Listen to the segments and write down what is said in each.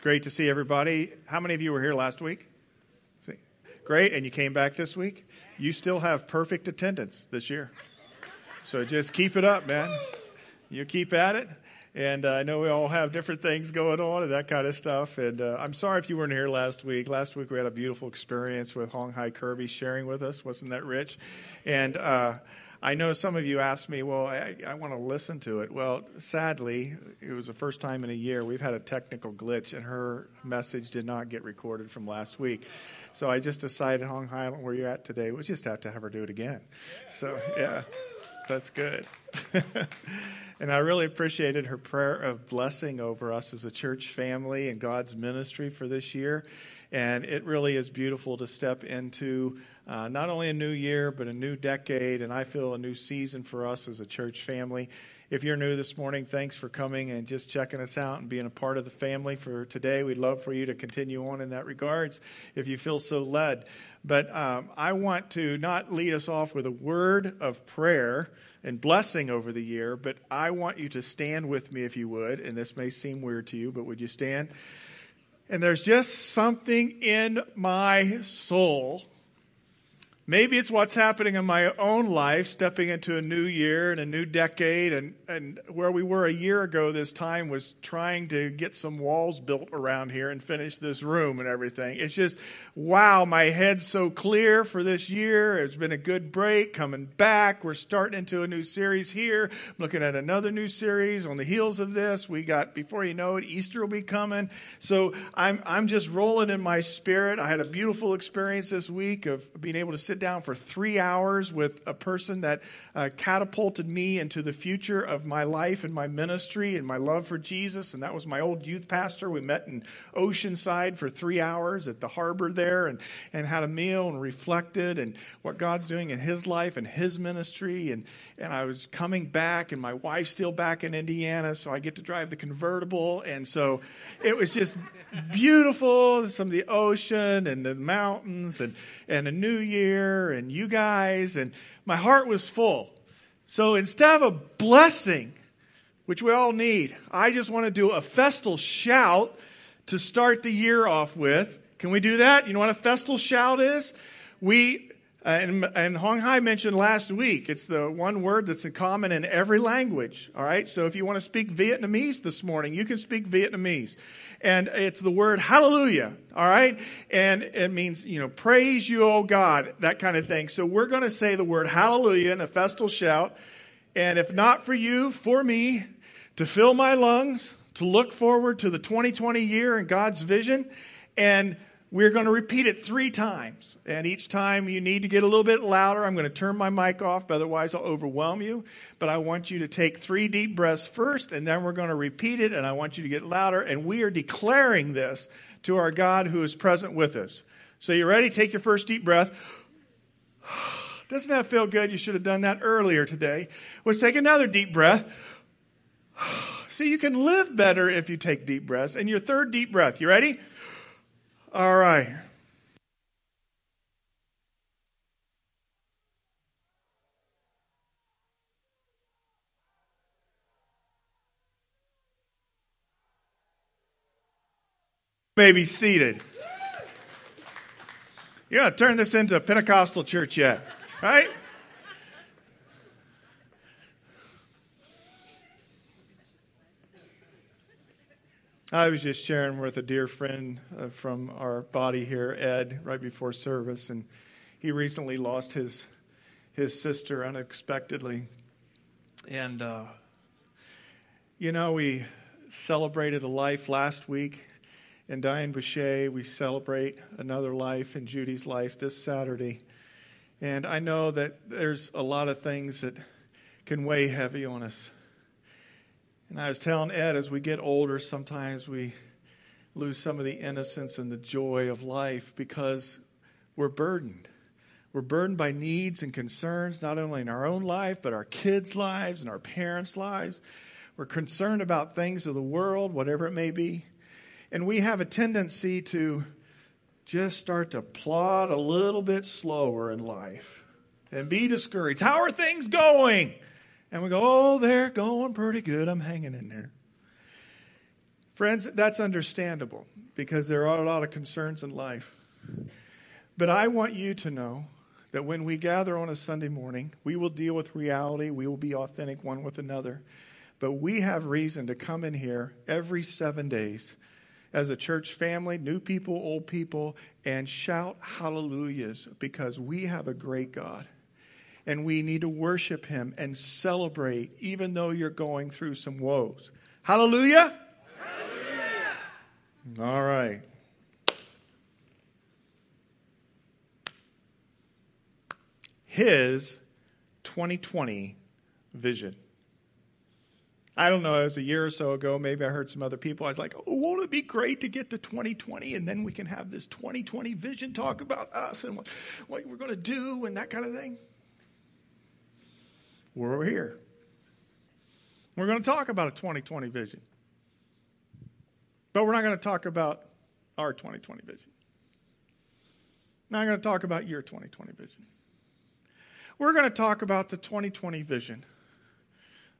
It's great to see everybody. How many of you were here last week? See? Great, and you came back this week? You still have perfect attendance this year. So just keep it up, man. You keep at it. And uh, I know we all have different things going on and that kind of stuff. And uh, I'm sorry if you weren't here last week. Last week we had a beautiful experience with Hong Hai Kirby sharing with us. Wasn't that rich? And uh, I know some of you asked me, well, I, I want to listen to it. Well, sadly, it was the first time in a year we've had a technical glitch, and her message did not get recorded from last week. So I just decided, Hong Highland, where you're at today, we'll just have to have her do it again. So, yeah, that's good. and I really appreciated her prayer of blessing over us as a church family and God's ministry for this year. And it really is beautiful to step into uh, not only a new year, but a new decade, and I feel a new season for us as a church family. If you're new this morning, thanks for coming and just checking us out and being a part of the family for today. We'd love for you to continue on in that regards if you feel so led. But um, I want to not lead us off with a word of prayer and blessing over the year, but I want you to stand with me if you would. And this may seem weird to you, but would you stand? And there's just something in my soul Maybe it's what's happening in my own life, stepping into a new year and a new decade. And, and where we were a year ago this time was trying to get some walls built around here and finish this room and everything. It's just, wow, my head's so clear for this year. It's been a good break coming back. We're starting into a new series here, looking at another new series on the heels of this. We got, before you know it, Easter will be coming. So I'm, I'm just rolling in my spirit. I had a beautiful experience this week of being able to sit down for three hours with a person that uh, catapulted me into the future of my life and my ministry and my love for Jesus. And that was my old youth pastor. We met in Oceanside for three hours at the harbor there and, and had a meal and reflected and what God's doing in his life and his ministry. And, and I was coming back, and my wife's still back in Indiana, so I get to drive the convertible. And so it was just beautiful some of the ocean and the mountains and, and a new year and you guys. And my heart was full. So instead of a blessing, which we all need, I just want to do a festal shout to start the year off with. Can we do that? You know what a festal shout is? We uh, and, and Hong Hai mentioned last week, it's the one word that's in common in every language. All right. So if you want to speak Vietnamese this morning, you can speak Vietnamese. And it's the word hallelujah. All right. And it means, you know, praise you, oh God, that kind of thing. So we're going to say the word hallelujah in a festal shout. And if not for you, for me, to fill my lungs, to look forward to the 2020 year and God's vision. And we're going to repeat it three times. And each time you need to get a little bit louder. I'm going to turn my mic off, otherwise, I'll overwhelm you. But I want you to take three deep breaths first, and then we're going to repeat it. And I want you to get louder. And we are declaring this to our God who is present with us. So, you ready? Take your first deep breath. Doesn't that feel good? You should have done that earlier today. Let's take another deep breath. See, you can live better if you take deep breaths. And your third deep breath, you ready? All right. may be seated. You're going to turn this into a Pentecostal church yet, right? I was just sharing with a dear friend uh, from our body here, Ed, right before service, and he recently lost his his sister unexpectedly, and uh, you know we celebrated a life last week in Diane Boucher. We celebrate another life in Judy's life this Saturday, and I know that there's a lot of things that can weigh heavy on us. And I was telling Ed, as we get older, sometimes we lose some of the innocence and the joy of life because we're burdened. We're burdened by needs and concerns, not only in our own life, but our kids' lives and our parents' lives. We're concerned about things of the world, whatever it may be. And we have a tendency to just start to plod a little bit slower in life and be discouraged. How are things going? And we go, oh, they're going pretty good. I'm hanging in there. Friends, that's understandable because there are a lot of concerns in life. But I want you to know that when we gather on a Sunday morning, we will deal with reality, we will be authentic one with another. But we have reason to come in here every seven days as a church family, new people, old people, and shout hallelujahs because we have a great God. And we need to worship Him and celebrate, even though you're going through some woes. Hallelujah! Hallelujah! All right. His 2020 vision. I don't know, it was a year or so ago. Maybe I heard some other people. I was like, oh, won't it be great to get to 2020 and then we can have this 2020 vision talk about us and what, what we're going to do and that kind of thing? We're over here. We're going to talk about a 2020 vision. But we're not going to talk about our 2020 vision. I'm going to talk about your 2020 vision. We're going to talk about the 2020 vision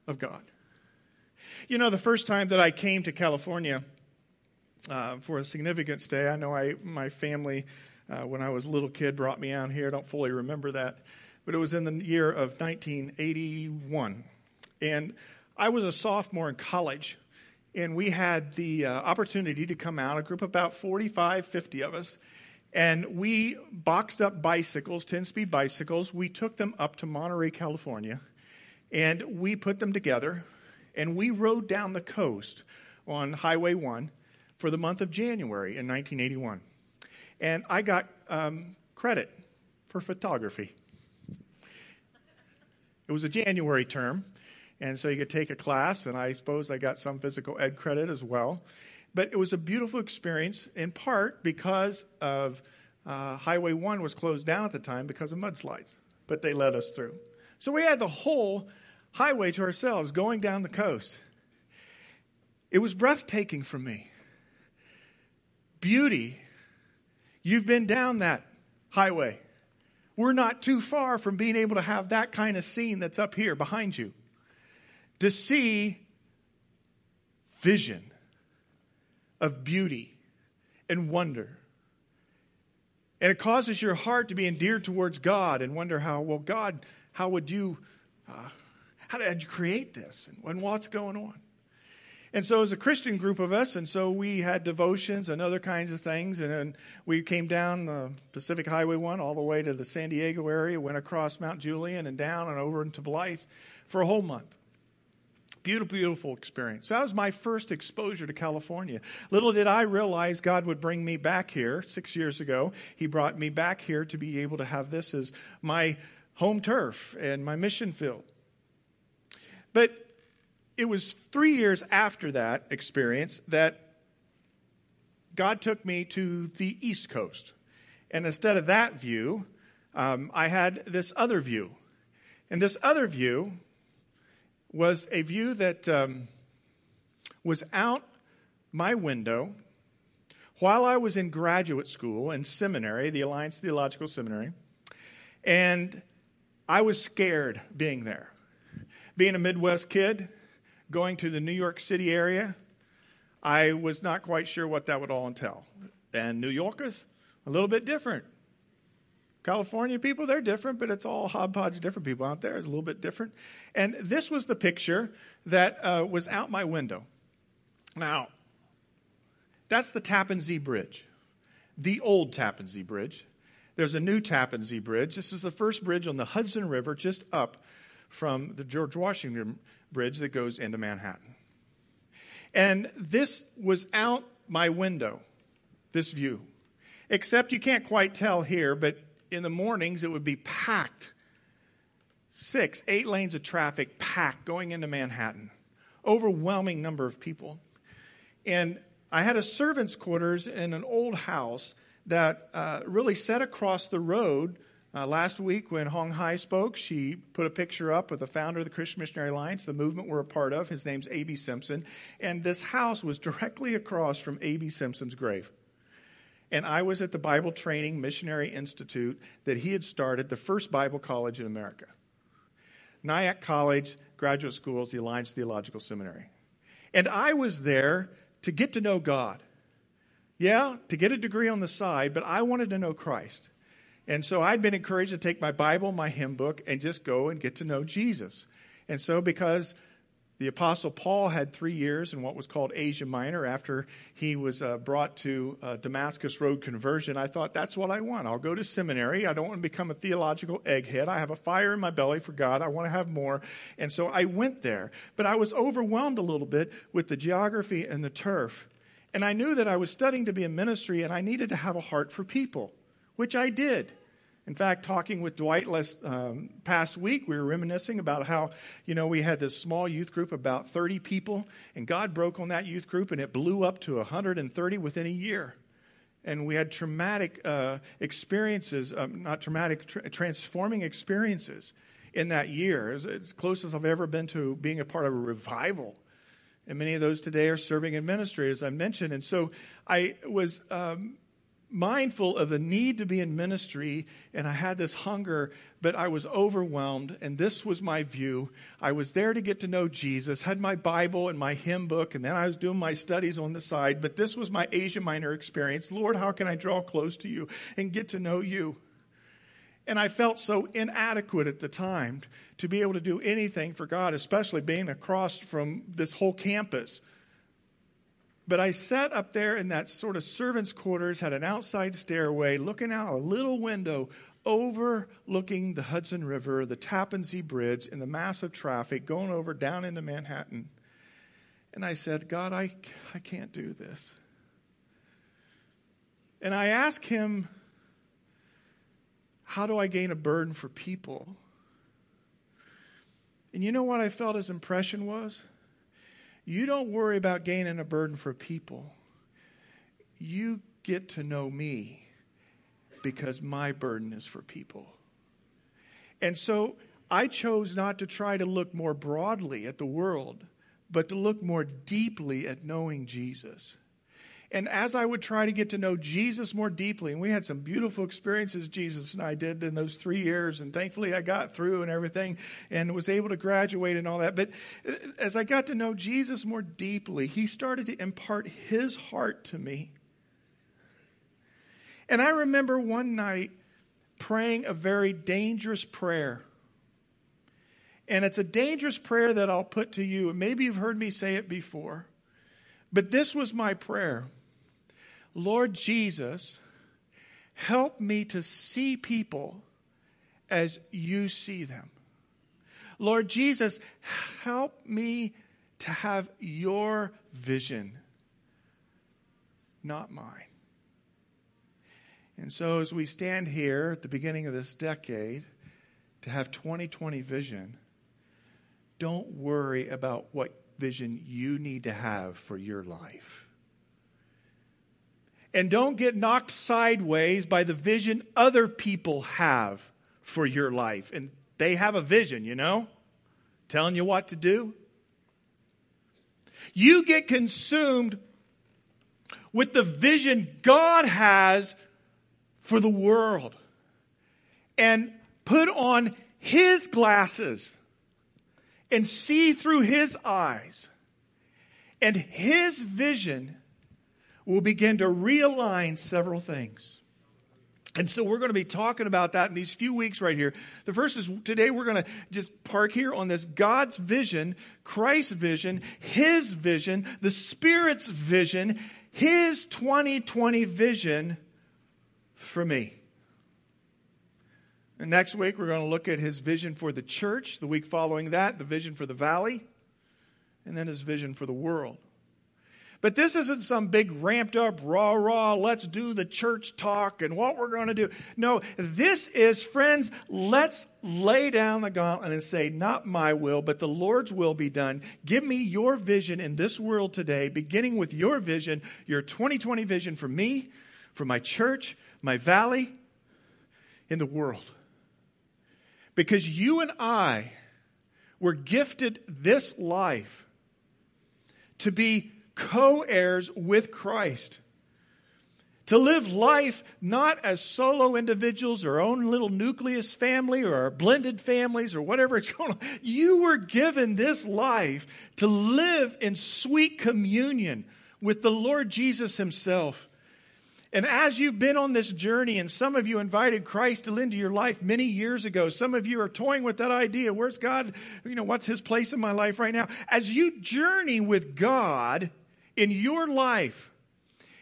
of God. You know, the first time that I came to California uh, for a significant stay, I know I, my family, uh, when I was a little kid, brought me out here. I don't fully remember that, but it was in the year of 1981. And I was a sophomore in college, and we had the uh, opportunity to come out, a group of about 45, 50 of us, and we boxed up bicycles, 10 speed bicycles. We took them up to Monterey, California, and we put them together and we rode down the coast on Highway 1 for the month of January in 1981. And I got um, credit for photography. It was a January term, and so you could take a class, and I suppose I got some physical ed credit as well. But it was a beautiful experience, in part because of uh, Highway 1 was closed down at the time because of mudslides, but they let us through. So we had the whole highway to ourselves going down the coast. It was breathtaking for me. Beauty. You've been down that highway. We're not too far from being able to have that kind of scene that's up here behind you. To see vision of beauty and wonder. And it causes your heart to be endeared towards God and wonder how, well, God, how would you uh, how did you create this? And what's going on? And so, as a Christian group of us, and so we had devotions and other kinds of things. And then we came down the Pacific Highway 1 all the way to the San Diego area, went across Mount Julian and down and over into Blythe for a whole month. Beautiful, beautiful experience. That was my first exposure to California. Little did I realize God would bring me back here six years ago. He brought me back here to be able to have this as my home turf and my mission field. But it was three years after that experience that God took me to the East Coast. And instead of that view, um, I had this other view. And this other view was a view that um, was out my window while I was in graduate school and seminary, the Alliance Theological Seminary. And I was scared being there being a Midwest kid, going to the New York City area, I was not quite sure what that would all entail. And New Yorkers, a little bit different. California people, they're different, but it's all hodgepodge different people out there. It's a little bit different. And this was the picture that uh, was out my window. Now, that's the Tappan Zee Bridge, the old Tappan Zee Bridge. There's a new Tappan Zee Bridge. This is the first bridge on the Hudson River just up from the George Washington Bridge that goes into Manhattan. And this was out my window, this view. Except you can't quite tell here, but in the mornings it would be packed. Six, eight lanes of traffic packed going into Manhattan. Overwhelming number of people. And I had a servant's quarters in an old house that uh, really set across the road uh, last week, when Hong Hai spoke, she put a picture up with the founder of the Christian Missionary Alliance, the movement we're a part of. His name's A.B. Simpson. And this house was directly across from A.B. Simpson's grave. And I was at the Bible Training Missionary Institute that he had started, the first Bible college in America. Nyack College, graduate school, is the Alliance Theological Seminary. And I was there to get to know God. Yeah, to get a degree on the side, but I wanted to know Christ. And so I'd been encouraged to take my Bible, my hymn book, and just go and get to know Jesus. And so, because the Apostle Paul had three years in what was called Asia Minor after he was uh, brought to uh, Damascus Road conversion. I thought, that's what I want. I'll go to seminary. I don't want to become a theological egghead. I have a fire in my belly for God. I want to have more. And so I went there. But I was overwhelmed a little bit with the geography and the turf. And I knew that I was studying to be a ministry and I needed to have a heart for people, which I did. In fact, talking with Dwight last um, past week, we were reminiscing about how, you know, we had this small youth group, about 30 people, and God broke on that youth group, and it blew up to 130 within a year. And we had traumatic uh, experiences, um, not traumatic, tra- transforming experiences in that year. As, as close as I've ever been to being a part of a revival. And many of those today are serving in ministry, as I mentioned. And so I was um, mindful of the need to be in ministry, and I had this hunger, but I was overwhelmed, and this was my view. I was there to get to know Jesus, had my Bible and my hymn book, and then I was doing my studies on the side, but this was my Asia Minor experience. Lord, how can I draw close to you and get to know you? And I felt so inadequate at the time to be able to do anything for God, especially being across from this whole campus. But I sat up there in that sort of servant's quarters, had an outside stairway, looking out a little window overlooking the Hudson River, the Tappan Zee Bridge, and the massive traffic going over down into Manhattan. And I said, God, I, I can't do this. And I asked him, How do I gain a burden for people? And you know what I felt his impression was? You don't worry about gaining a burden for people. You get to know me because my burden is for people. And so I chose not to try to look more broadly at the world, but to look more deeply at knowing Jesus. And as I would try to get to know Jesus more deeply, and we had some beautiful experiences Jesus and I did in those three years, and thankfully I got through and everything and was able to graduate and all that. But uh, as I got to know Jesus more deeply, he started to impart his heart to me. And I remember one night praying a very dangerous prayer. And it's a dangerous prayer that I'll put to you. And Maybe you've heard me say it before. But this was my prayer. Lord Jesus, help me to see people as you see them. Lord Jesus, help me to have your vision, not mine. And so, as we stand here at the beginning of this decade to have 2020 vision, don't worry about what vision you need to have for your life. And don't get knocked sideways by the vision other people have for your life. And they have a vision, you know, telling you what to do. You get consumed with the vision God has for the world and put on His glasses and see through His eyes. And His vision will begin to realign several things. And so we're going to be talking about that in these few weeks right here. The first is today we're going to just park here on this God's vision, Christ's vision, His vision, the Spirit's vision, His 2020 vision for me. And next week we're going to look at His vision for the church. The week following that, the vision for the valley, and then His vision for the world. But this isn't some big ramped up, rah, rah, let's do the church talk and what we're going to do. No, this is, friends, let's lay down the gauntlet and say, not my will, but the Lord's will be done. Give me your vision in this world today, beginning with your vision, your 2020 vision for me, for my church, my valley, in the world. Because you and I were gifted this life to be co heirs with Christ. To live life not as solo individuals or own little nucleus family or blended families or whatever it's going on. You were given this life to live in sweet communion with the Lord Jesus Himself. And as you've been on this journey, and some of you invited Christ into your life many years ago, some of you are toying with that idea where's God? You know, what's His place in my life right now? As you journey with God in your life,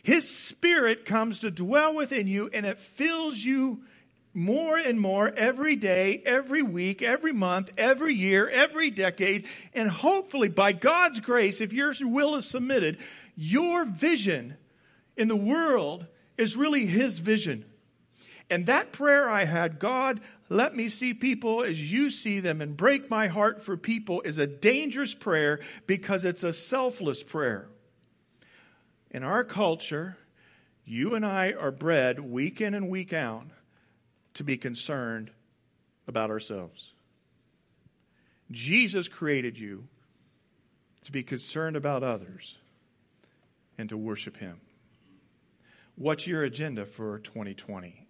His Spirit comes to dwell within you and it fills you more and more every day, every week, every month, every year, every decade. And hopefully, by God's grace, if your will is submitted, your vision in the world is really His vision. And that prayer I had, God, let me see people as you see them and break my heart for people, is a dangerous prayer because it's a selfless prayer. In our culture, you and I are bred week in and week out to be concerned about ourselves. Jesus created you to be concerned about others and to worship Him. What's your agenda for 2020?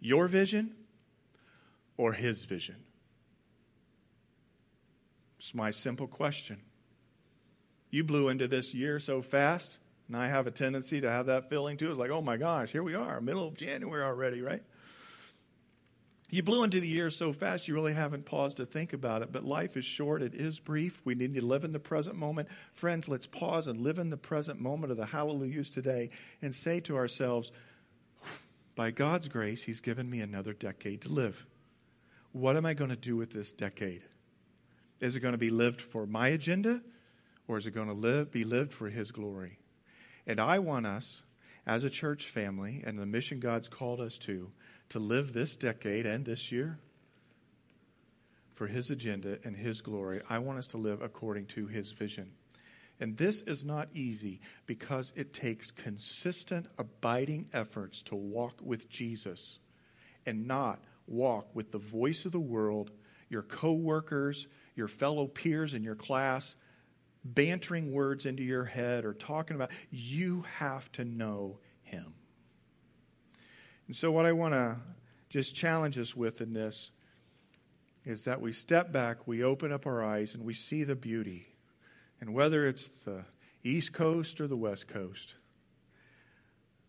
Your vision or His vision? It's my simple question. You blew into this year so fast, and I have a tendency to have that feeling too. It's like, oh my gosh, here we are, middle of January already, right? You blew into the year so fast you really haven't paused to think about it, but life is short, it is brief. We need to live in the present moment. Friends, let's pause and live in the present moment of the hallelujahs today and say to ourselves, by God's grace, He's given me another decade to live. What am I going to do with this decade? Is it going to be lived for my agenda or is it going to live, be lived for His glory? And I want us, as a church family and the mission God's called us to, to live this decade and this year for His agenda and His glory. I want us to live according to His vision. And this is not easy because it takes consistent, abiding efforts to walk with Jesus and not walk with the voice of the world, your coworkers, your fellow peers in your class, bantering words into your head or talking about. You have to know Him. And so, what I want to just challenge us with in this is that we step back, we open up our eyes, and we see the beauty. And whether it's the East Coast or the West Coast,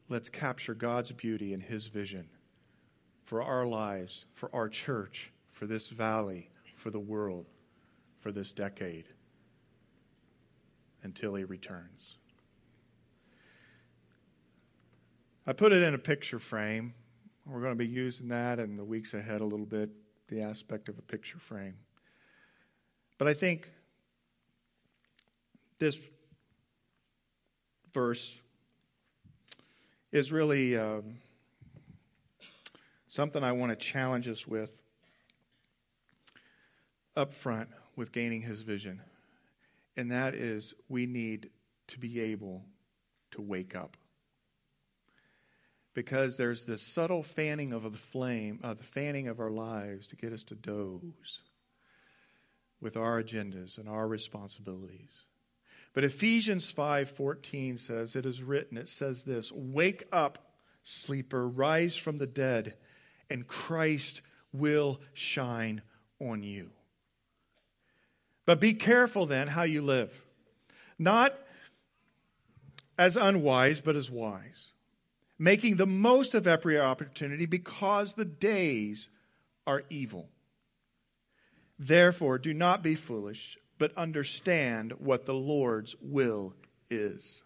let's capture God's beauty and His vision for our lives, for our church, for this valley, for the world, for this decade until He returns. I put it in a picture frame. We're going to be using that in the weeks ahead a little bit, the aspect of a picture frame. But I think this verse is really um, something I want to challenge us with up front with gaining his vision. And that is we need to be able to wake up because there's this subtle fanning of the flame, uh, the fanning of our lives to get us to doze with our agendas and our responsibilities. But Ephesians 5:14 says it is written it says this wake up sleeper rise from the dead and Christ will shine on you. But be careful then how you live. Not as unwise but as wise making the most of every opportunity because the days are evil. Therefore, do not be foolish, but understand what the Lord's will is.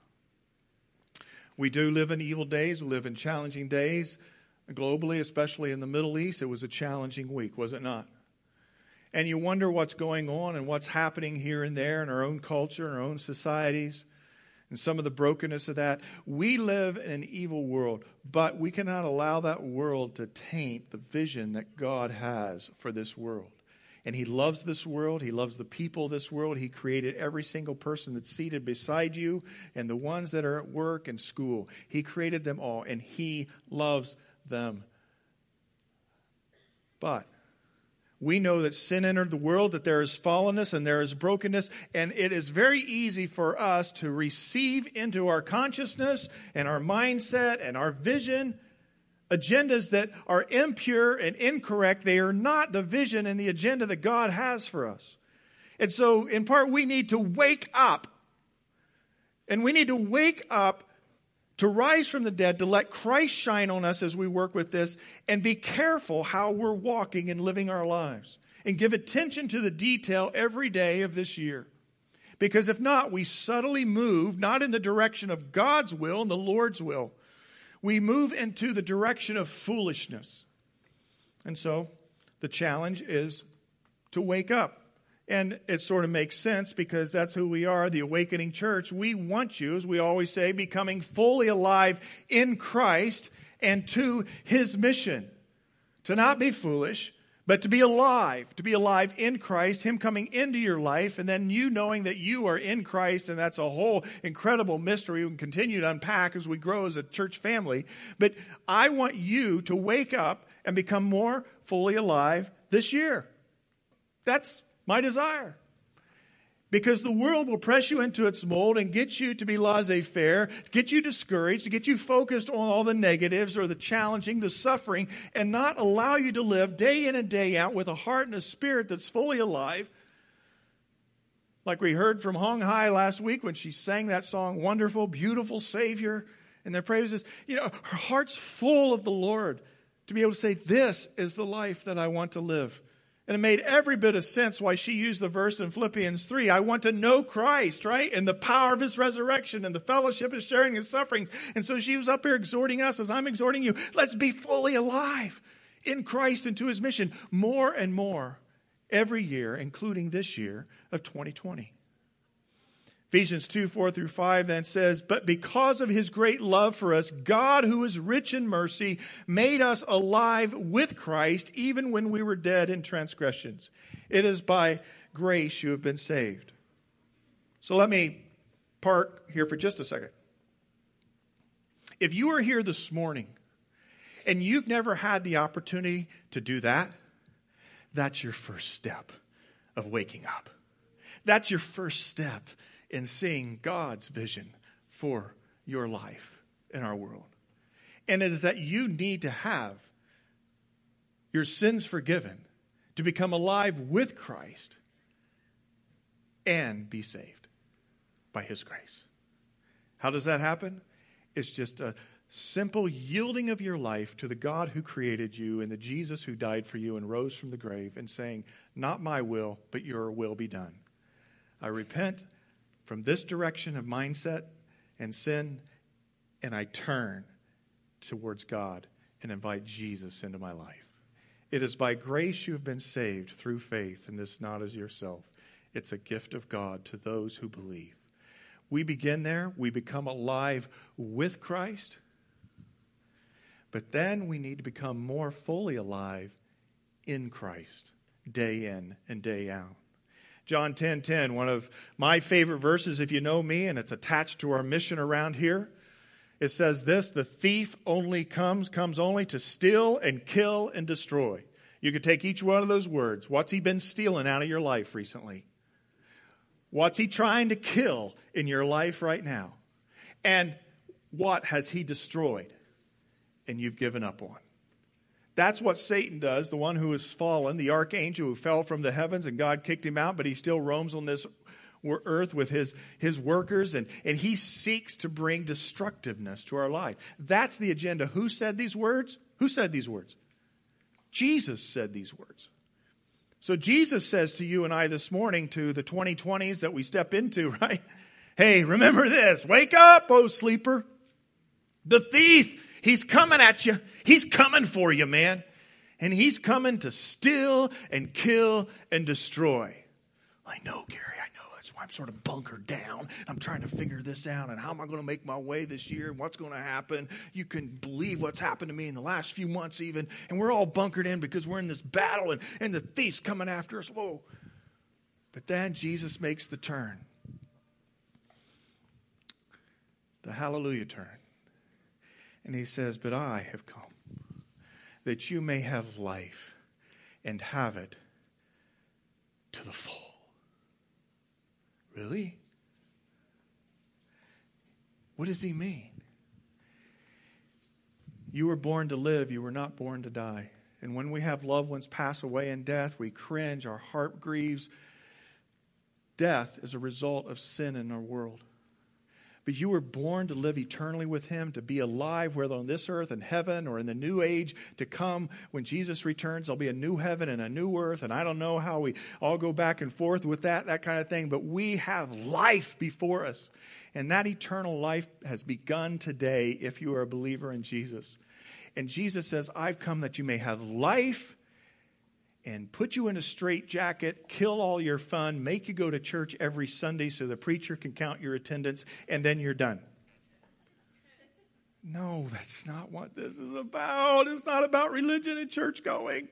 We do live in evil days, we live in challenging days. Globally, especially in the Middle East, it was a challenging week, was it not? And you wonder what's going on and what's happening here and there in our own culture, our own societies and some of the brokenness of that. We live in an evil world, but we cannot allow that world to taint the vision that God has for this world. And He loves this world. He loves the people of this world. He created every single person that's seated beside you and the ones that are at work and school. He created them all, and He loves them. But we know that sin entered the world, that there is fallenness and there is brokenness, and it is very easy for us to receive into our consciousness and our mindset and our vision agendas that are impure and incorrect. They are not the vision and the agenda that God has for us. And so, in part, we need to wake up And we need to wake up to rise from the dead, to let Christ shine on us as we work with this, and be careful how we're walking and living our lives. And give attention to the detail every day of this year. Because if not, we subtly move not in the direction of God's will and the Lord's will. We move into the direction of foolishness. And so the challenge is to wake up. And it sort of makes sense because that's who we are, the awakening church. We want you, as we always say, becoming fully alive in Christ and to his mission. To not be foolish, but to be alive, to be alive in Christ, Him coming into your life, and then you knowing that you are in Christ, and that's a whole incredible mystery we can continue to unpack as we grow as a church family. But I want you to wake up and become more fully alive this year. That's my desire. Because the world will press you into its mold and get you to be laissez faire, get you discouraged, get you focused on all the negatives or the challenging, the suffering, and not allow you to live day in and day out with a heart and a spirit that's fully alive. Like we heard from Hong Hai last week when she sang that song, Wonderful, Beautiful Savior, and their praises. You know, her heart's full of the Lord to be able to say, This is the life that I want to live. And it made every bit of sense why she used the verse in Philippians 3 I want to know Christ, right? And the power of his resurrection and the fellowship of sharing his sufferings. And so she was up here exhorting us as I'm exhorting you let's be fully alive in Christ and to his mission more and more every year, including this year of 2020. Ephesians 2 4 through 5 then says, But because of his great love for us, God, who is rich in mercy, made us alive with Christ even when we were dead in transgressions. It is by grace you have been saved. So let me park here for just a second. If you are here this morning and you've never had the opportunity to do that, that's your first step of waking up. That's your first step in seeing God's vision for your life in our world. And it is that you need to have your sins forgiven to become alive with Christ and be saved by His grace. How does that happen? It's just a simple yielding of your life to the God who created you and the Jesus who died for you and rose from the grave and saying, Not my will, but your will be done. I repent from this direction of mindset and sin, and I turn towards God and invite Jesus into my life. It is by grace you have been saved through faith, and this not as yourself. It's a gift of God to those who believe. We begin there, we become alive with Christ, but then we need to become more fully alive in Christ, day in and day out. John 10 10, one of my favorite verses, if you know me, and it's attached to our mission around here. It says this the thief only comes, comes only to steal and kill and destroy. You could take each one of those words. What's he been stealing out of your life recently? What's he trying to kill in your life right now? And what has he destroyed and you've given up on? That's what Satan does, the one who is fallen, the archangel who fell from the heavens and God kicked him out, but he still roams on this earth with his, his workers and, and he seeks to bring destructiveness to our life. That's the agenda. Who said these words? Who said these words? Jesus said these words. So Jesus says to you and I this morning, to the 2020s that we step into, right? Hey, remember this. Wake up, oh sleeper. The thief He's coming at you. He's coming for you, man. And he's coming to steal and kill and destroy. I know, Gary. I know. That's why I'm sort of bunkered down. I'm trying to figure this out and how am I going to make my way this year what's going to happen. You can believe what's happened to me in the last few months, even. And we're all bunkered in because we're in this battle and, and the thief's coming after us. Whoa. But then Jesus makes the turn the hallelujah turn. And he says, But I have come that you may have life and have it to the full. Really? What does he mean? You were born to live, you were not born to die. And when we have loved ones pass away in death, we cringe, our heart grieves. Death is a result of sin in our world. But you were born to live eternally with Him, to be alive, whether on this earth, in heaven, or in the new age to come. When Jesus returns, there'll be a new heaven and a new earth. And I don't know how we all go back and forth with that, that kind of thing, but we have life before us. And that eternal life has begun today if you are a believer in Jesus. And Jesus says, I've come that you may have life and put you in a straitjacket, kill all your fun, make you go to church every Sunday so the preacher can count your attendance, and then you're done. No, that's not what this is about. It's not about religion and church going,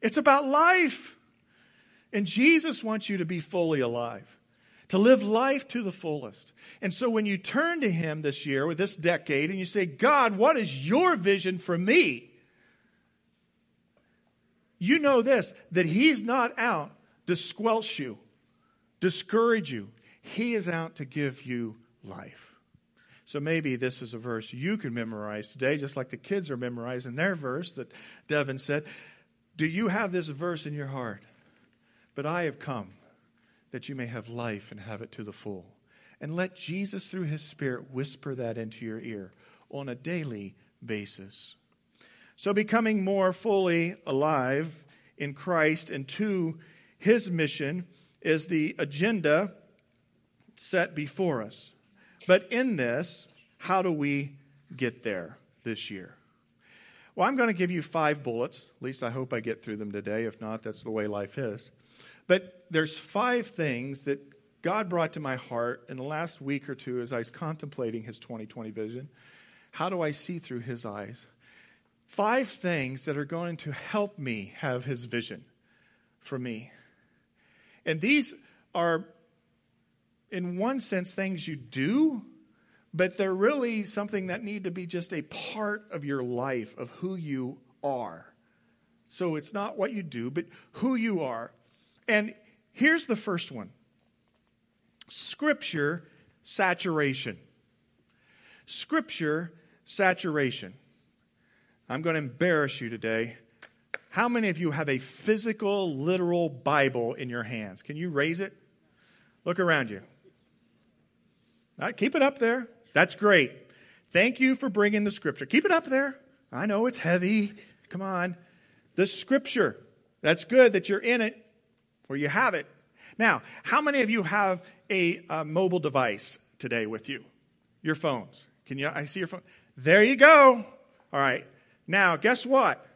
it's about life. And Jesus wants you to be fully alive, to live life to the fullest. And so when you turn to Him this year, with this decade, and you say, God, what is your vision for me? You know this that He's not out to squelch you, discourage you. He is out to give you life. So maybe this is a verse you can memorize today, just like the kids are memorizing their verse that Devin said. Do you have this verse in your heart? But I have come that you may have life and have it to the full. And let Jesus, through his Spirit, whisper that into your ear on a daily basis. So, becoming more fully alive in Christ and to his mission is the agenda set before us. But in this, how do we get there this year? Well, I'm going to give you five bullets. At least I hope I get through them today. If not, that's the way life is. But there's five things that God brought to my heart in the last week or two as I was contemplating his 2020 vision. How do I see through his eyes? Five things that are going to help me have his vision for me. And these are, in one sense, things you do, but they're really something that need to be just a part of your life, of who you are. So it's not what you do, but who you are. And here's the first one Scripture saturation. Scripture saturation. I'm going to embarrass you today. How many of you have a physical, literal Bible in your hands? Can you raise it? Look around you. Keep it up there. That's great. Thank you for bringing the scripture. Keep it up there. I know it's heavy. Come on. The scripture. That's good that you're in it or you have it. Now, how many of you have a, a mobile device today with you? Your phones. Can you? I see your phone. There you go. All right. Now, guess what?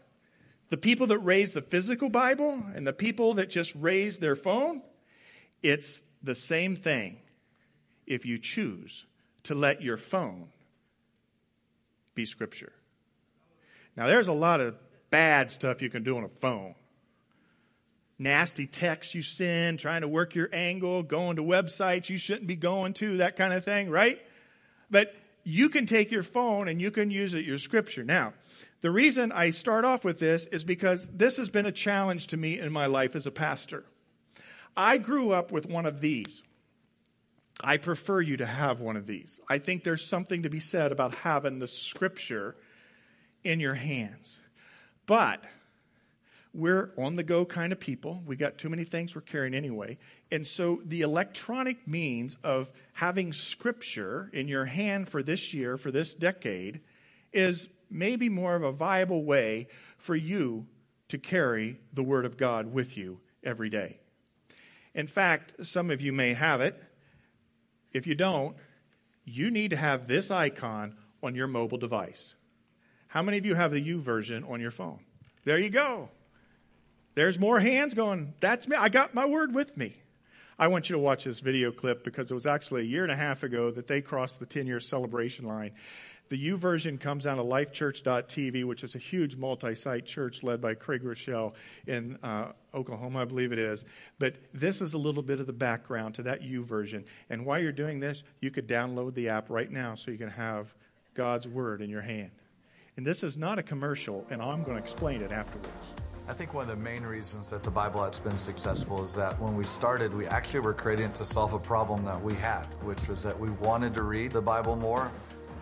The people that raise the physical Bible and the people that just raise their phone, it's the same thing if you choose to let your phone be Scripture. Now, there's a lot of bad stuff you can do on a phone. Nasty texts you send, trying to work your angle, going to websites you shouldn't be going to, that kind of thing, right? But you can take your phone and you can use it your scripture. Now, the reason I start off with this is because this has been a challenge to me in my life as a pastor. I grew up with one of these. I prefer you to have one of these. I think there's something to be said about having the scripture in your hands. But we're on the go kind of people. We got too many things we're carrying anyway. And so the electronic means of having scripture in your hand for this year, for this decade, is maybe more of a viable way for you to carry the Word of God with you every day. In fact, some of you may have it. If you don't, you need to have this icon on your mobile device. How many of you have the YouVersion on your phone? There you go. There's more hands going, that's me. I got my word with me. I want you to watch this video clip because it was actually a year and a half ago that they crossed the 10 year celebration line. The YouVersion comes out of lifechurch.tv, which is a huge multi site church led by Craig Groeschel in uh, Oklahoma, I believe it is. But this is a little bit of the background to that YouVersion. And while you're doing this, you could download the app right now so you can have God's Word in your hand. And this is not a commercial, and I'm going to explain it afterwards. I think one of the main reasons that the Bible App's been successful is that when we started, we actually were creating it to solve a problem that we had, which was that we wanted to read the Bible more,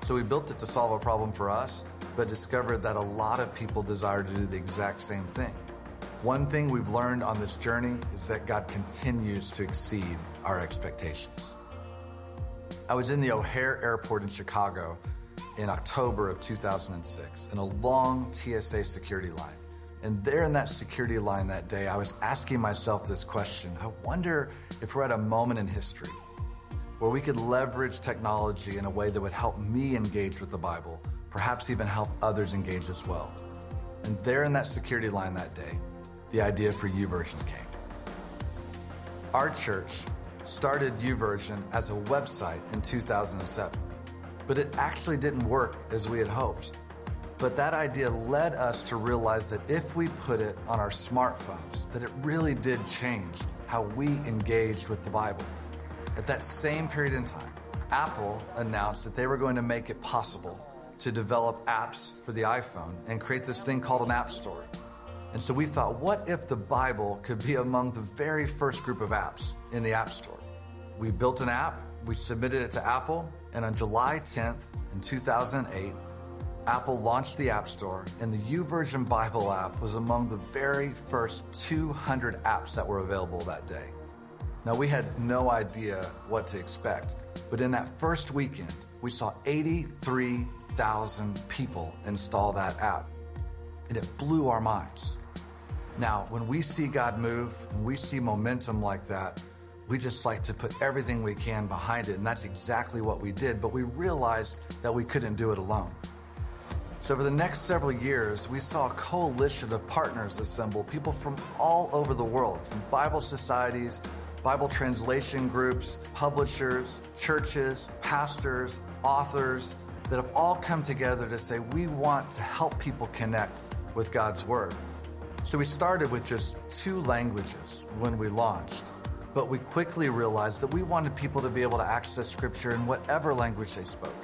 so we built it to solve a problem for us, but discovered that a lot of people desire to do the exact same thing. One thing we've learned on this journey is that God continues to exceed our expectations. I was in the O'Hare Airport in Chicago in October of 2006 in a long TSA security line. And there in that security line that day, I was asking myself this question I wonder if we're at a moment in history where we could leverage technology in a way that would help me engage with the Bible, perhaps even help others engage as well. And there in that security line that day, the idea for YouVersion came. Our church started YouVersion as a website in 2007, but it actually didn't work as we had hoped. But that idea led us to realize that if we put it on our smartphones, that it really did change how we engaged with the Bible. At that same period in time, Apple announced that they were going to make it possible to develop apps for the iPhone and create this thing called an App Store. And so we thought, what if the Bible could be among the very first group of apps in the App Store? We built an app, we submitted it to Apple, and on July 10th in 2008, Apple launched the App Store, and the YouVersion Bible app was among the very first 200 apps that were available that day. Now, we had no idea what to expect, but in that first weekend, we saw 83,000 people install that app, and it blew our minds. Now, when we see God move and we see momentum like that, we just like to put everything we can behind it, and that's exactly what we did. But we realized that we couldn't do it alone. So, over the next several years, we saw a coalition of partners assemble, people from all over the world, from Bible societies, Bible translation groups, publishers, churches, pastors, authors that have all come together to say, we want to help people connect with God's Word. So we started with just two languages when we launched, but we quickly realized that we wanted people to be able to access Scripture in whatever language they spoke.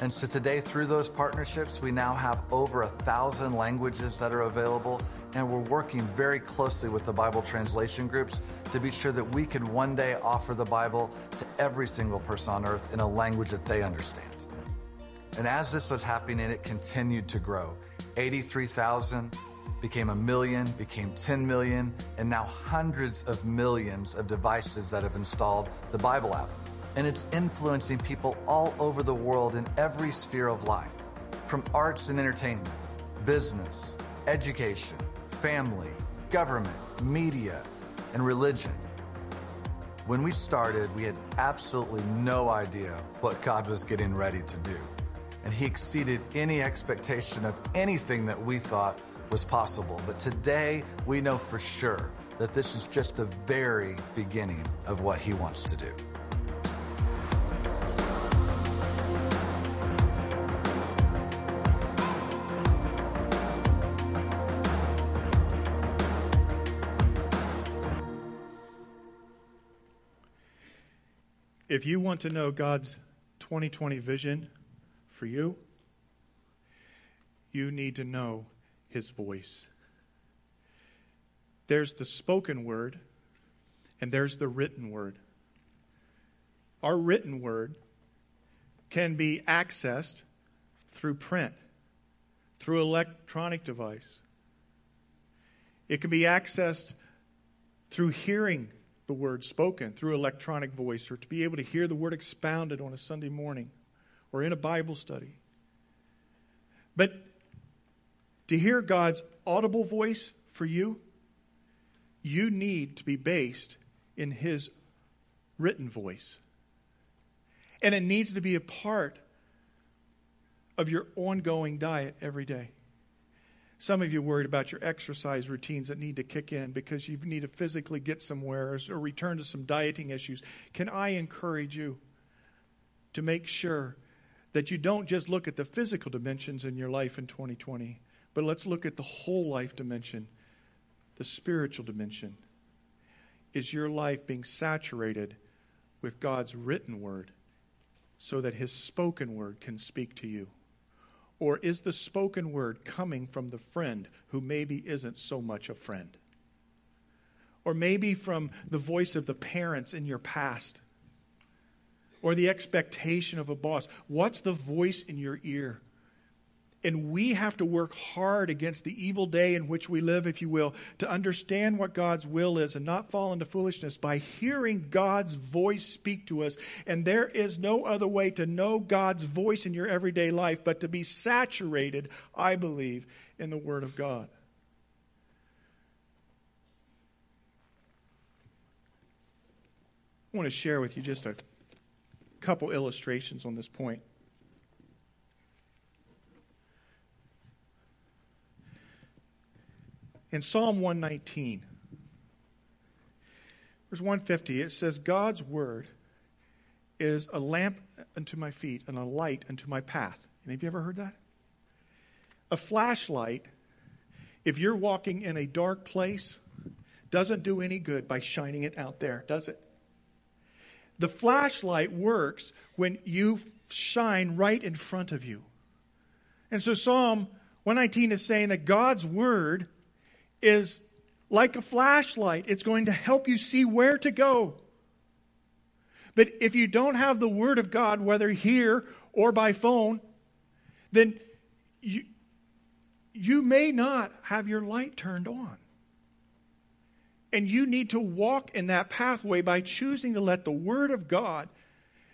And so today, through those partnerships, we now have over a thousand languages that are available, and we're working very closely with the Bible translation groups to be sure that we can one day offer the Bible to every single person on earth in a language that they understand. And as this was happening, it continued to grow. 83,000 became a million, became 10 million, and now hundreds of millions of devices that have installed the Bible app. And it's influencing people all over the world in every sphere of life from arts and entertainment, business, education, family, government, media, and religion. When we started, we had absolutely no idea what God was getting ready to do. And He exceeded any expectation of anything that we thought was possible. But today, we know for sure that this is just the very beginning of what He wants to do. If you want to know God's 2020 vision for you, you need to know his voice. There's the spoken word, and there's the written word. Our written word can be accessed through print, through electronic device. It can be accessed through hearing the word spoken, through electronic voice, or to be able to hear the word expounded on a Sunday morning or in a Bible study. But to hear God's audible voice for you, you need to be based in His written voice. And it needs to be a part of your ongoing diet every day. Some of you worried about your exercise routines that need to kick in because you need to physically get somewhere or return to some dieting issues. Can I encourage you to make sure that you don't just look at the physical dimensions in your life in 2020, but let's look at the whole life dimension, the spiritual dimension. Is your life being saturated with God's written word so that his spoken word can speak to you? Or is the spoken word coming from the friend who maybe isn't so much a friend? Or maybe from the voice of the parents in your past? Or the expectation of a boss? What's the voice in your ear? And we have to work hard against the evil day in which we live, if you will, to understand what God's will is and not fall into foolishness by hearing God's voice speak to us. And there is no other way to know God's voice in your everyday life but to be saturated, I believe, in the Word of God. I want to share with you just a couple illustrations on this point. In Psalm 119, verse 150, it says, God's word is a lamp unto my feet and a light unto my path. Any of you ever heard that? A flashlight, if you're walking in a dark place, doesn't do any good by shining it out there, does it? The flashlight works when you shine right in front of you. And so Psalm 119 is saying that God's word is like a flashlight. It's going to help you see where to go. But if you don't have the Word of God, whether here or by phone, then you, you may not have your light turned on. And you need to walk in that pathway by choosing to let the Word of God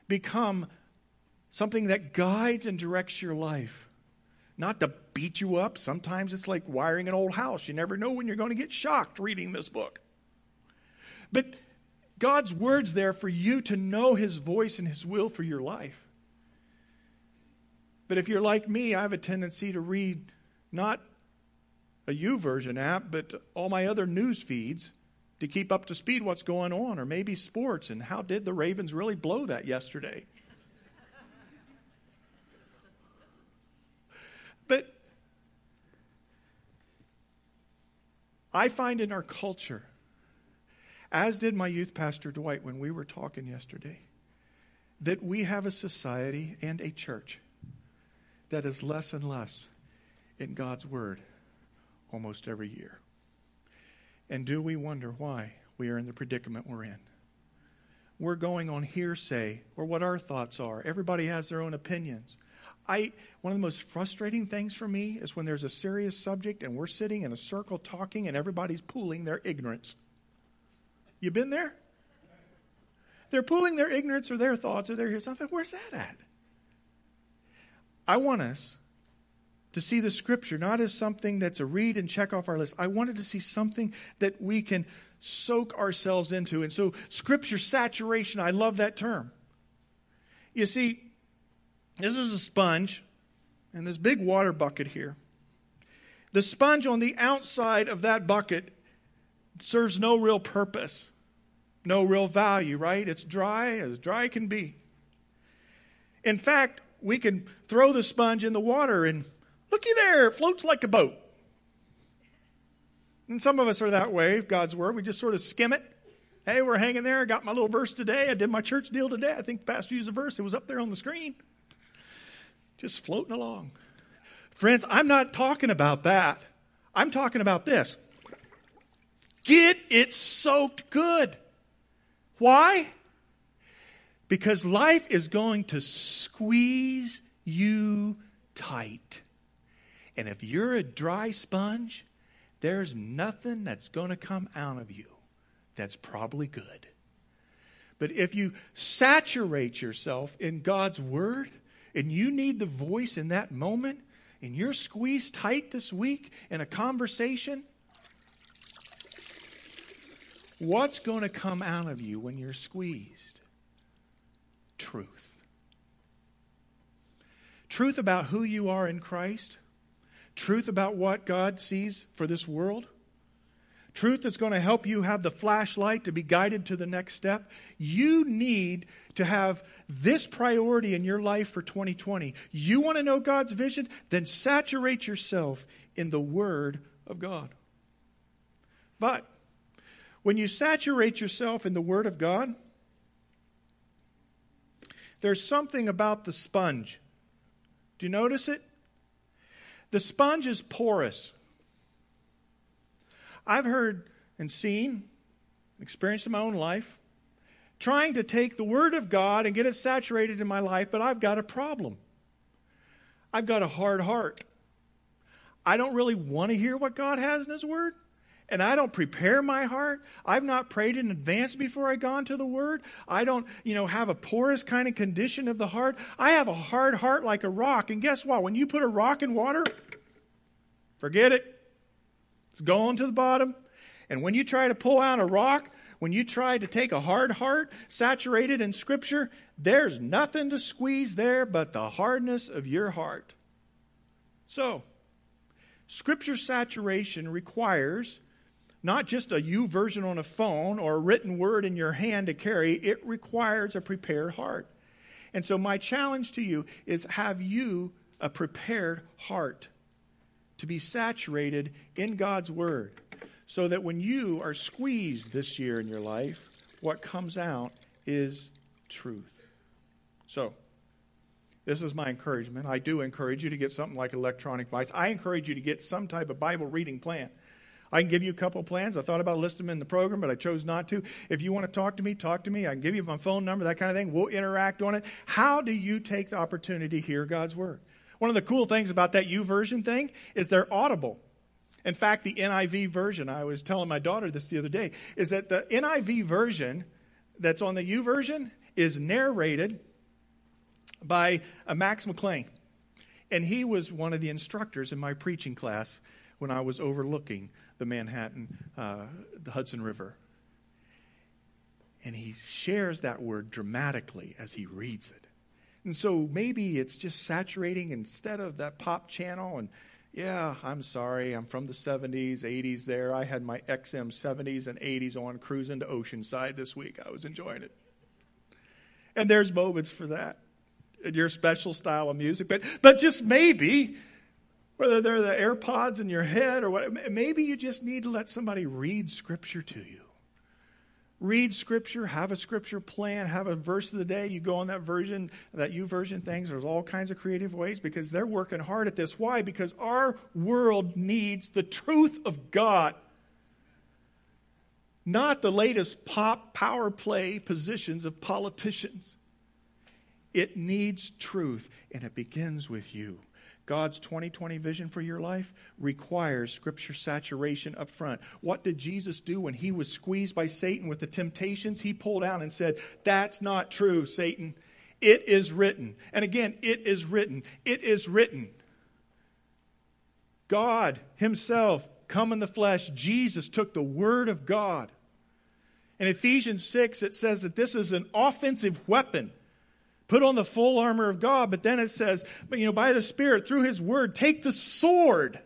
become something that guides and directs your life. Not to beat you up. Sometimes it's like wiring an old house. You never know when you're going to get shocked reading this book. But God's word's there for you to know His voice and His will for your life. But if you're like me, I have a tendency to read not a YouVersion app, but all my other news feeds to keep up to speed what's going on, or maybe sports and how did the Ravens really blow that yesterday? but I find in our culture, as did my youth pastor Dwight when we were talking yesterday, that we have a society and a church that is less and less in God's Word almost every year. And do we wonder why we are in the predicament we're in? We're going on hearsay or what our thoughts are. Everybody has their own opinions. I, one of the most frustrating things for me is when there's a serious subject and we're sitting in a circle talking and everybody's pooling their ignorance. You been there? They're pooling their ignorance or their thoughts or their hearsay. Where's that at? I want us to see the scripture not as something that's a read and check off our list. I wanted to see something that we can soak ourselves into. And so, scripture saturation, I love that term. You see, this is a sponge and this big water bucket here. The sponge on the outside of that bucket serves no real purpose, no real value, right? It's dry, as dry can be. In fact, we can throw the sponge in the water and Looky there, it floats like a boat. And some of us are that way, God's Word. We just sort of skim it. Hey, we're hanging there. I got my little verse today. I did my church deal today. I think the pastor used a verse. It was up there on the screen. Just floating along. Friends, I'm not talking about that. I'm talking about this. Get it soaked good. Why? Because life is going to squeeze you tight. And if you're a dry sponge, there's nothing that's going to come out of you that's probably good. But if you saturate yourself in God's Word and you need the voice in that moment, and you're squeezed tight this week in a conversation, what's going to come out of you when you're squeezed? Truth. Truth about who you are in Christ truth about what God sees for this world, truth that's going to help you have the flashlight to be guided to the next step. You need to have this priority in your life for 2020. You want to know God's vision? Then saturate yourself in the Word of God. But when you saturate yourself in the Word of God, there's something about the sponge. Do you notice it? The sponge is porous. I've heard and seen, experienced in my own life, trying to take the Word of God and get it saturated in my life, but I've got a problem. I've got a hard heart. I don't really want to hear what God has in His Word, and I don't prepare my heart. I've not prayed in advance before I go into the Word. I don't, you know, have a porous kind of condition of the heart. I have a hard heart like a rock. And guess what? When you put a rock in water, forget it. It's going to the bottom. And when you try to pull out a rock, when you try to take a hard heart saturated in Scripture, there's nothing to squeeze there but the hardness of your heart. So, Scripture saturation requires not just a YouVersion on a phone or a written word in your hand to carry, it requires a prepared heart. And so, my challenge to you is have you a prepared heart to be saturated in God's Word so that when you are squeezed this year in your life, what comes out is truth. So, this is my encouragement. I do encourage you to get something like electronic device. I encourage you to get some type of Bible reading plan. I can give you a couple plans. I thought about listing them in the program, but I chose not to. If you want to talk to me, talk to me. I can give you my phone number, that kind of thing. We'll interact on it. How do you take the opportunity to hear God's Word? One of the cool things about that YouVersion thing is they're audible. In fact, the NIV version, I was telling my daughter this the other day, is that the NIV version that's on the YouVersion is narrated by Max McLean. And he was one of the instructors in my preaching class when I was overlooking the Manhattan, uh, the Hudson River. And he shares that word dramatically as he reads it. And so maybe it's just saturating instead of that pop channel. And yeah, I'm sorry, I'm from the 70s, 80s there. I had my XM 70s and 80s on cruising to Oceanside this week. I was enjoying it. And there's moments for that in your special style of music. But, but just maybe, whether they're the AirPods in your head or what, maybe you just need to let somebody read Scripture to you. Read Scripture, have a Scripture plan, have a verse of the day. You go on that version, that YouVersion things. There's all kinds of creative ways because they're working hard at this. Why? Because our world needs the truth of God not the latest pop power play positions of politicians. It needs truth, and it begins with you. God's 2020 vision for your life requires scripture saturation up front. What did Jesus do when he was squeezed by Satan with the temptations? He pulled out and said, That's not true, Satan. It is written. And again, it is written. It is written. God Himself, come in the flesh, Jesus took the Word of God. In Ephesians 6, it says that this is an offensive weapon Put on the full armor of God, but then it says, but you know, by the Spirit, through His Word, take the sword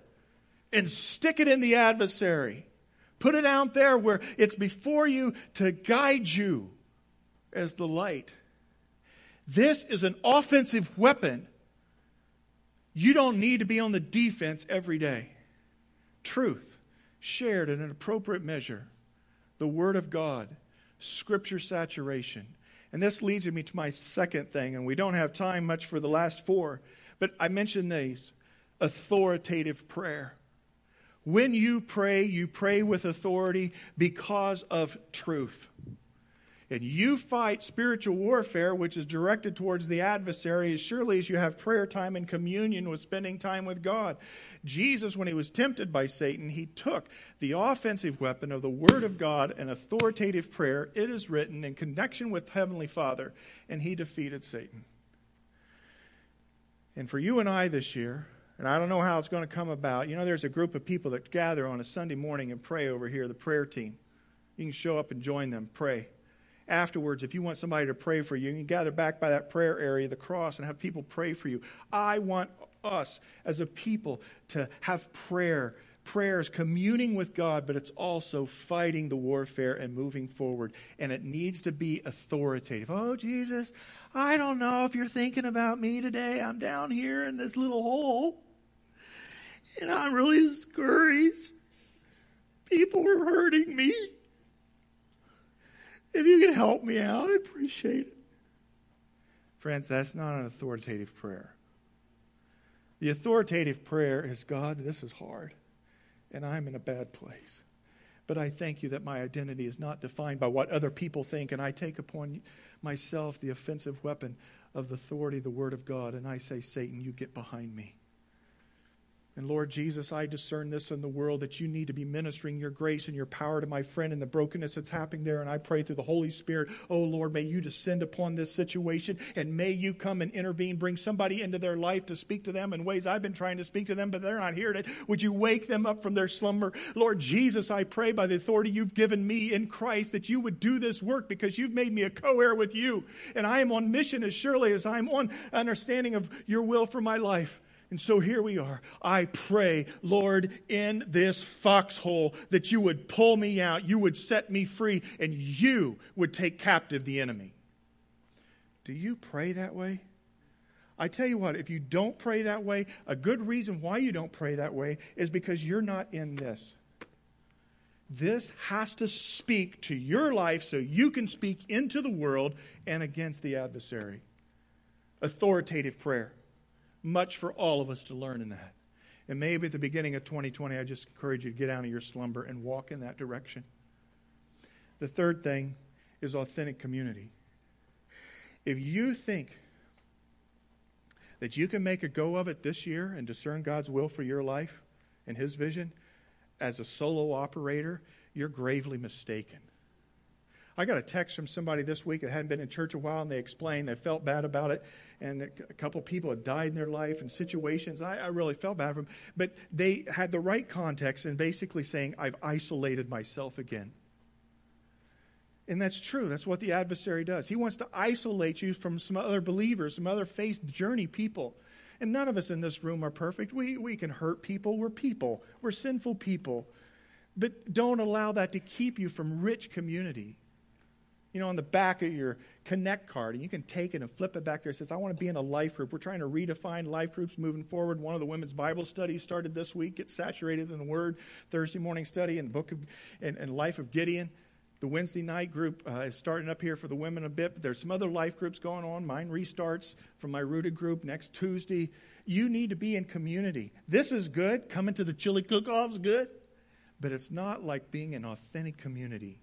and stick it in the adversary. Put it out there where it's before you to guide you as the light. This is an offensive weapon. You don't need to be on the defense every day. Truth shared in an appropriate measure, the Word of God, Scripture saturation and this leads me to my second thing, and we don't have time much for the last four, but I mentioned these authoritative prayer. When you pray, you pray with authority because of truth. And you fight spiritual warfare, which is directed towards the adversary, as surely as you have prayer time and communion with spending time with God. Jesus, when he was tempted by Satan, he took the offensive weapon of the Word of God and authoritative prayer, it is written, in connection with Heavenly Father, and he defeated Satan. And for you and I this year, and I don't know how it's going to come about, you know, there's a group of people that gather on a Sunday morning and pray over here, the prayer team. You can show up and join them, pray afterwards, if you want somebody to pray for you, you can gather back by that prayer area, the cross, and have people pray for you. I want us as a people to have prayer. Prayer is communing with God, but it's also fighting the warfare and moving forward. And it needs to be authoritative. Oh, Jesus, I don't know if you're thinking about me today. I'm down here in this little hole, and I'm really discouraged. People are hurting me. If you could help me out, I'd appreciate it. Friends, that's not an authoritative prayer. The authoritative prayer is God, this is hard, and I'm in a bad place. But I thank you that my identity is not defined by what other people think, and I take upon myself the offensive weapon of the authority, the Word of God, and I say, Satan, you get behind me. And Lord Jesus, I discern this in the world that you need to be ministering your grace and your power to my friend and the brokenness that's happening there. And I pray through the Holy Spirit, oh Lord, may you descend upon this situation and may you come and intervene, bring somebody into their life to speak to them in ways I've been trying to speak to them, but they're not here. Today. Would you wake them up from their slumber? Lord Jesus, I pray by the authority you've given me in Christ that you would do this work because you've made me a co heir with you. And I am on mission as surely as I'm on understanding of your will for my life. And so here we are. I pray, Lord, in this foxhole that you would pull me out, you would set me free, and you would take captive the enemy. Do you pray that way? I tell you what, if you don't pray that way, a good reason why you don't pray that way is because you're not in this. This has to speak to your life so you can speak into the world and against the adversary. Authoritative prayer much for all of us to learn in that. And maybe at the beginning of 2020, I just encourage you to get out of your slumber and walk in that direction. The third thing is authentic community. If you think that you can make a go of it this year and discern God's will for your life and His vision as a solo operator, you're gravely mistaken. I got a text from somebody this week that hadn't been in church a while, and they explained they felt bad about it, and a couple people had died in their life and situations. I, I really felt bad for them, but they had the right context and basically saying, "I've isolated myself again." And that's true. That's what the adversary does. He wants to isolate you from some other believers, some other faith journey people. And none of us in this room are perfect. We, we can hurt people. We're people, we're sinful people. But don't allow that to keep you from rich community you know, on the back of your Connect card, and you can take it and flip it back there. It says, I want to be in a life group. We're trying to redefine life groups moving forward. One of the women's Bible studies started this week. Get saturated in the Word. Thursday morning study in the book of and, and Life of Gideon. The Wednesday night group uh, is starting up here for the women a bit. But there's some other life groups going on. Mine restarts from my rooted group next Tuesday. You need to be in community. This is good. Coming to the chili cook-off's good. But it's not like being in authentic community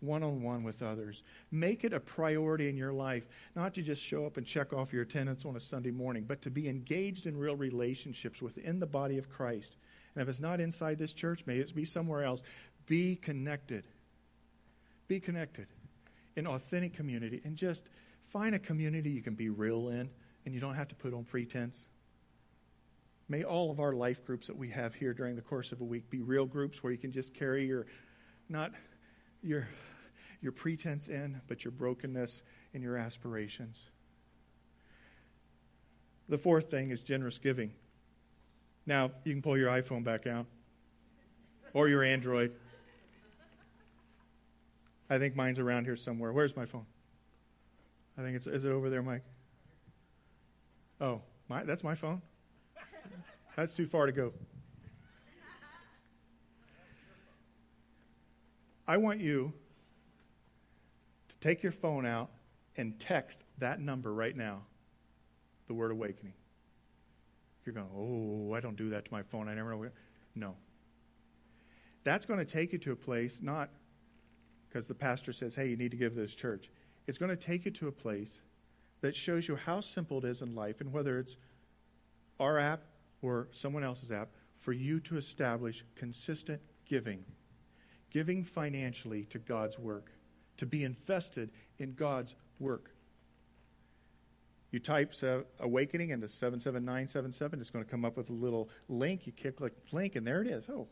one on one with others. Make it a priority in your life, not to just show up and check off your attendance on a Sunday morning, but to be engaged in real relationships within the body of Christ. And if it's not inside this church, may it be somewhere else. Be connected. Be connected in authentic community and just find a community you can be real in and you don't have to put on pretense. May all of our life groups that we have here during the course of a week be real groups where you can just carry your not your your pretense in, but your brokenness and your aspirations. The fourth thing is generous giving. Now, you can pull your iPhone back out or your Android. I think mine's around here somewhere. Where's my phone? I think it's is it over there, Mike? Oh, my that's my phone. That's too far to go. I want you Take your phone out and text that number right now the word awakening. You're going, oh, I don't do that to my phone. I never know. No. That's going to take you to a place, not because the pastor says, hey, you need to give this church. It's going to take you to a place that shows you how simple it is in life, and whether it's our app or someone else's app, for you to establish consistent giving, giving financially to God's work to be invested in God's work. You type uh, awakening into 77977, it's going to come up with a little link. You click the link, and there it is. Oh.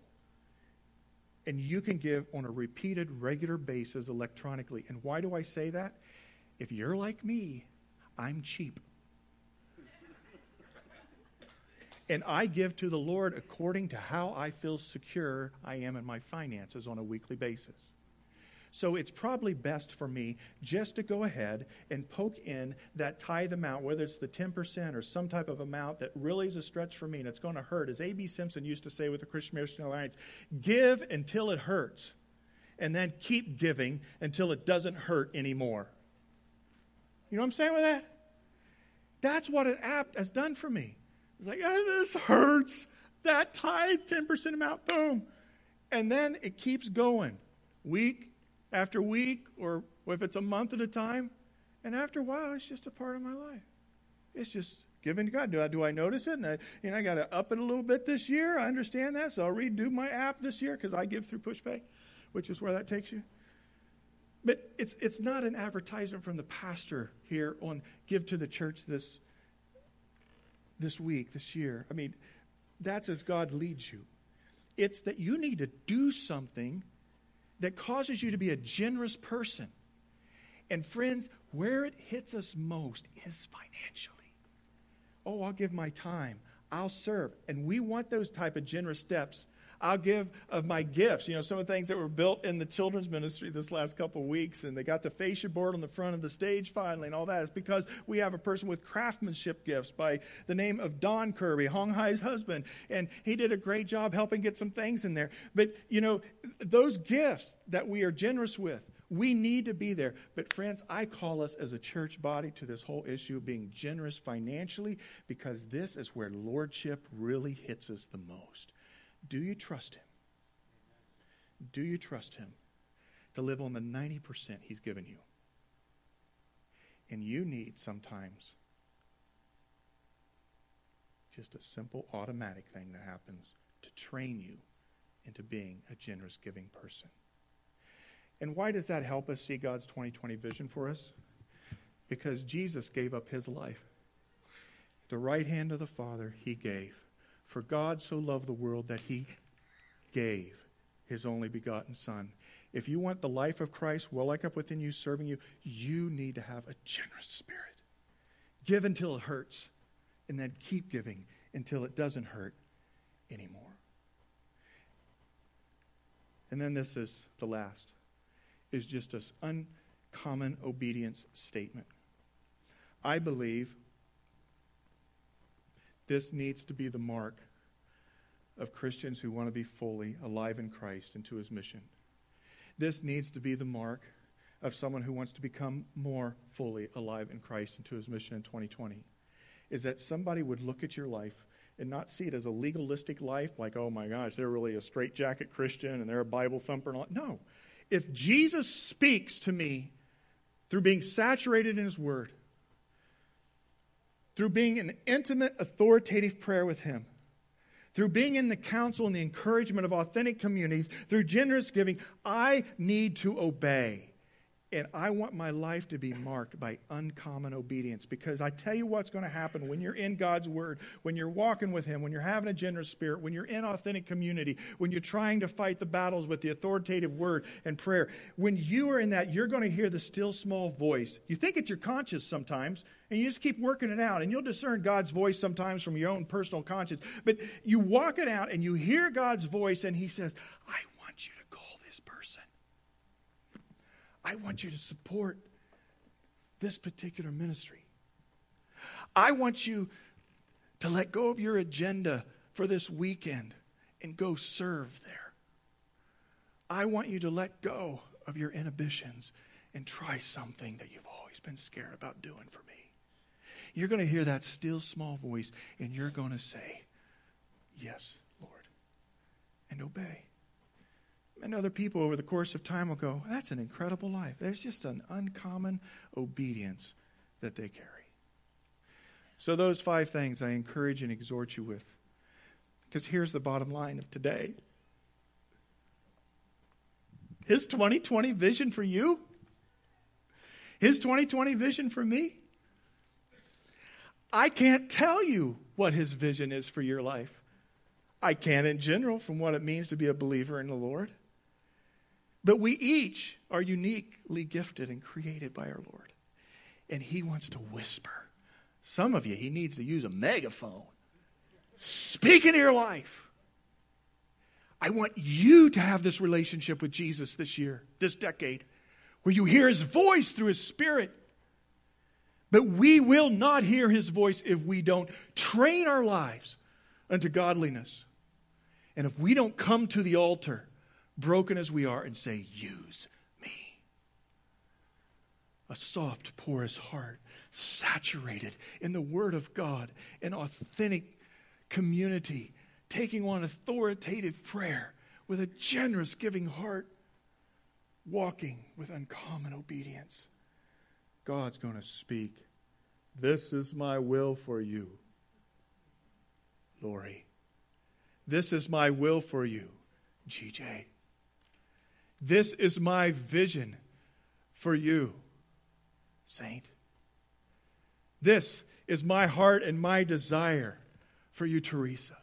And you can give on a repeated, regular basis electronically. And why do I say that? If you're like me, I'm cheap. and I give to the Lord according to how I feel secure I am in my finances on a weekly basis. So it's probably best for me just to go ahead and poke in that tithe amount, whether it's the 10% or some type of amount that really is a stretch for me and it's going to hurt. As A.B. Simpson used to say with the Christian Missionary Alliance, give until it hurts, and then keep giving until it doesn't hurt anymore. You know what I'm saying with that? That's what an app has done for me. It's like, oh, this hurts. That tithe, 10% amount, boom. And then it keeps going week after week, or if it's a month at a time. And after a while, it's just a part of my life. It's just Giving to God. Do I, do I notice it? And I, you know, I got to up it a little bit this year. I understand that. So I'll redo my app this year because I give through PushPay, which is where that takes you. But it's, it's not an advertisement from the pastor here on give to the church this, this week, this year. I mean, that's as God leads you. It's that you need to do something that causes you to be a generous person. And friends, where it hits us most is financially. Oh, I'll give my time. I'll serve. And we want those type of generous steps I'll give of my gifts. You know, some of the things that were built in the children's ministry this last couple of weeks, and they got the fascia board on the front of the stage finally, and all that is because we have a person with craftsmanship gifts by the name of Don Kirby, Hong Hai's husband, and he did a great job helping get some things in there. But, you know, those gifts that we are generous with, we need to be there. But, friends, I call us as a church body to this whole issue of being generous financially because this is where lordship really hits us the most. Do you trust Him? Do you trust Him to live on the 90% He's given you? And you need sometimes just a simple automatic thing that happens to train you into being a generous giving person. And why does that help us see God's 2020 vision for us? Because Jesus gave up his life. The right hand of the Father, he gave. For God so loved the world that he gave his only begotten Son. If you want the life of Christ well like up within you, serving you, you need to have a generous spirit. Give until it hurts, and then keep giving until it doesn't hurt anymore. And then this is the last, is just an uncommon obedience statement. I believe this needs to be the mark of Christians who want to be fully alive in Christ and to his mission. This needs to be the mark of someone who wants to become more fully alive in Christ and to his mission in 2020. Is that somebody would look at your life and not see it as a legalistic life, like, oh my gosh, they're really a straitjacket Christian and they're a Bible thumper. And all. No. If Jesus speaks to me through being saturated in his word, through being an intimate, authoritative prayer with Him, through being in the counsel and the encouragement of authentic communities, through generous giving, I need to obey. And I want my life to be marked by uncommon obedience because I tell you what's going to happen when you're in God's Word, when you're walking with Him, when you're having a generous spirit, when you're in authentic community, when you're trying to fight the battles with the authoritative Word and prayer. When you are in that, you're going to hear the still small voice. You think it's your conscience sometimes, and you just keep working it out, and you'll discern God's voice sometimes from your own personal conscience. But you walk it out, and you hear God's voice, and He says, I want you to call this person. I want you to support this particular ministry. I want you to let go of your agenda for this weekend and go serve there. I want you to let go of your inhibitions and try something that you've always been scared about doing for me. You're going to hear that still small voice and you're going to say, Yes, Lord, and obey. And other people over the course of time will go, That's an incredible life. There's just an uncommon obedience that they carry. So, those five things I encourage and exhort you with. Because here's the bottom line of today His 2020 vision for you, His 2020 vision for me. I can't tell you what His vision is for your life. I can in general from what it means to be a believer in the Lord. But we each are uniquely gifted and created by our Lord. And He wants to whisper. Some of you, He needs to use a megaphone. Speak into your life. I want you to have this relationship with Jesus this year, this decade, where you hear His voice through His Spirit. But we will not hear His voice if we don't train our lives unto godliness. And if we don't come to the altar broken as we are, and say, Use me. A soft, porous heart, saturated in the Word of God, an authentic community, taking on authoritative prayer with a generous, giving heart, walking with uncommon obedience. God's going to speak This is my will for you, Lori. This is my will for you, GJ. This is my vision for you, Saint. This is my heart and my desire for you, Teresa.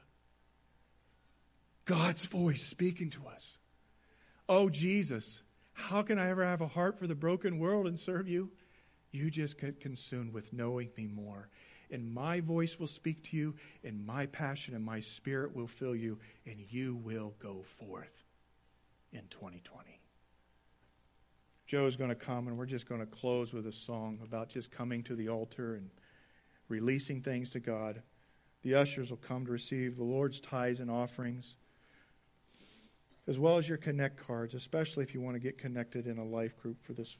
God's voice speaking to us. Oh, Jesus, how can I ever have a heart for the broken world and serve you? You just get consumed with knowing me more. And my voice will speak to you, and my passion and my spirit will fill you, and you will go forth in 2020. Joe is going to come, and we're just going to close with a song about just coming to the altar and releasing things to God. The ushers will come to receive the Lord's tithes and offerings, as well as your connect cards, especially if you want to get connected in a life group for this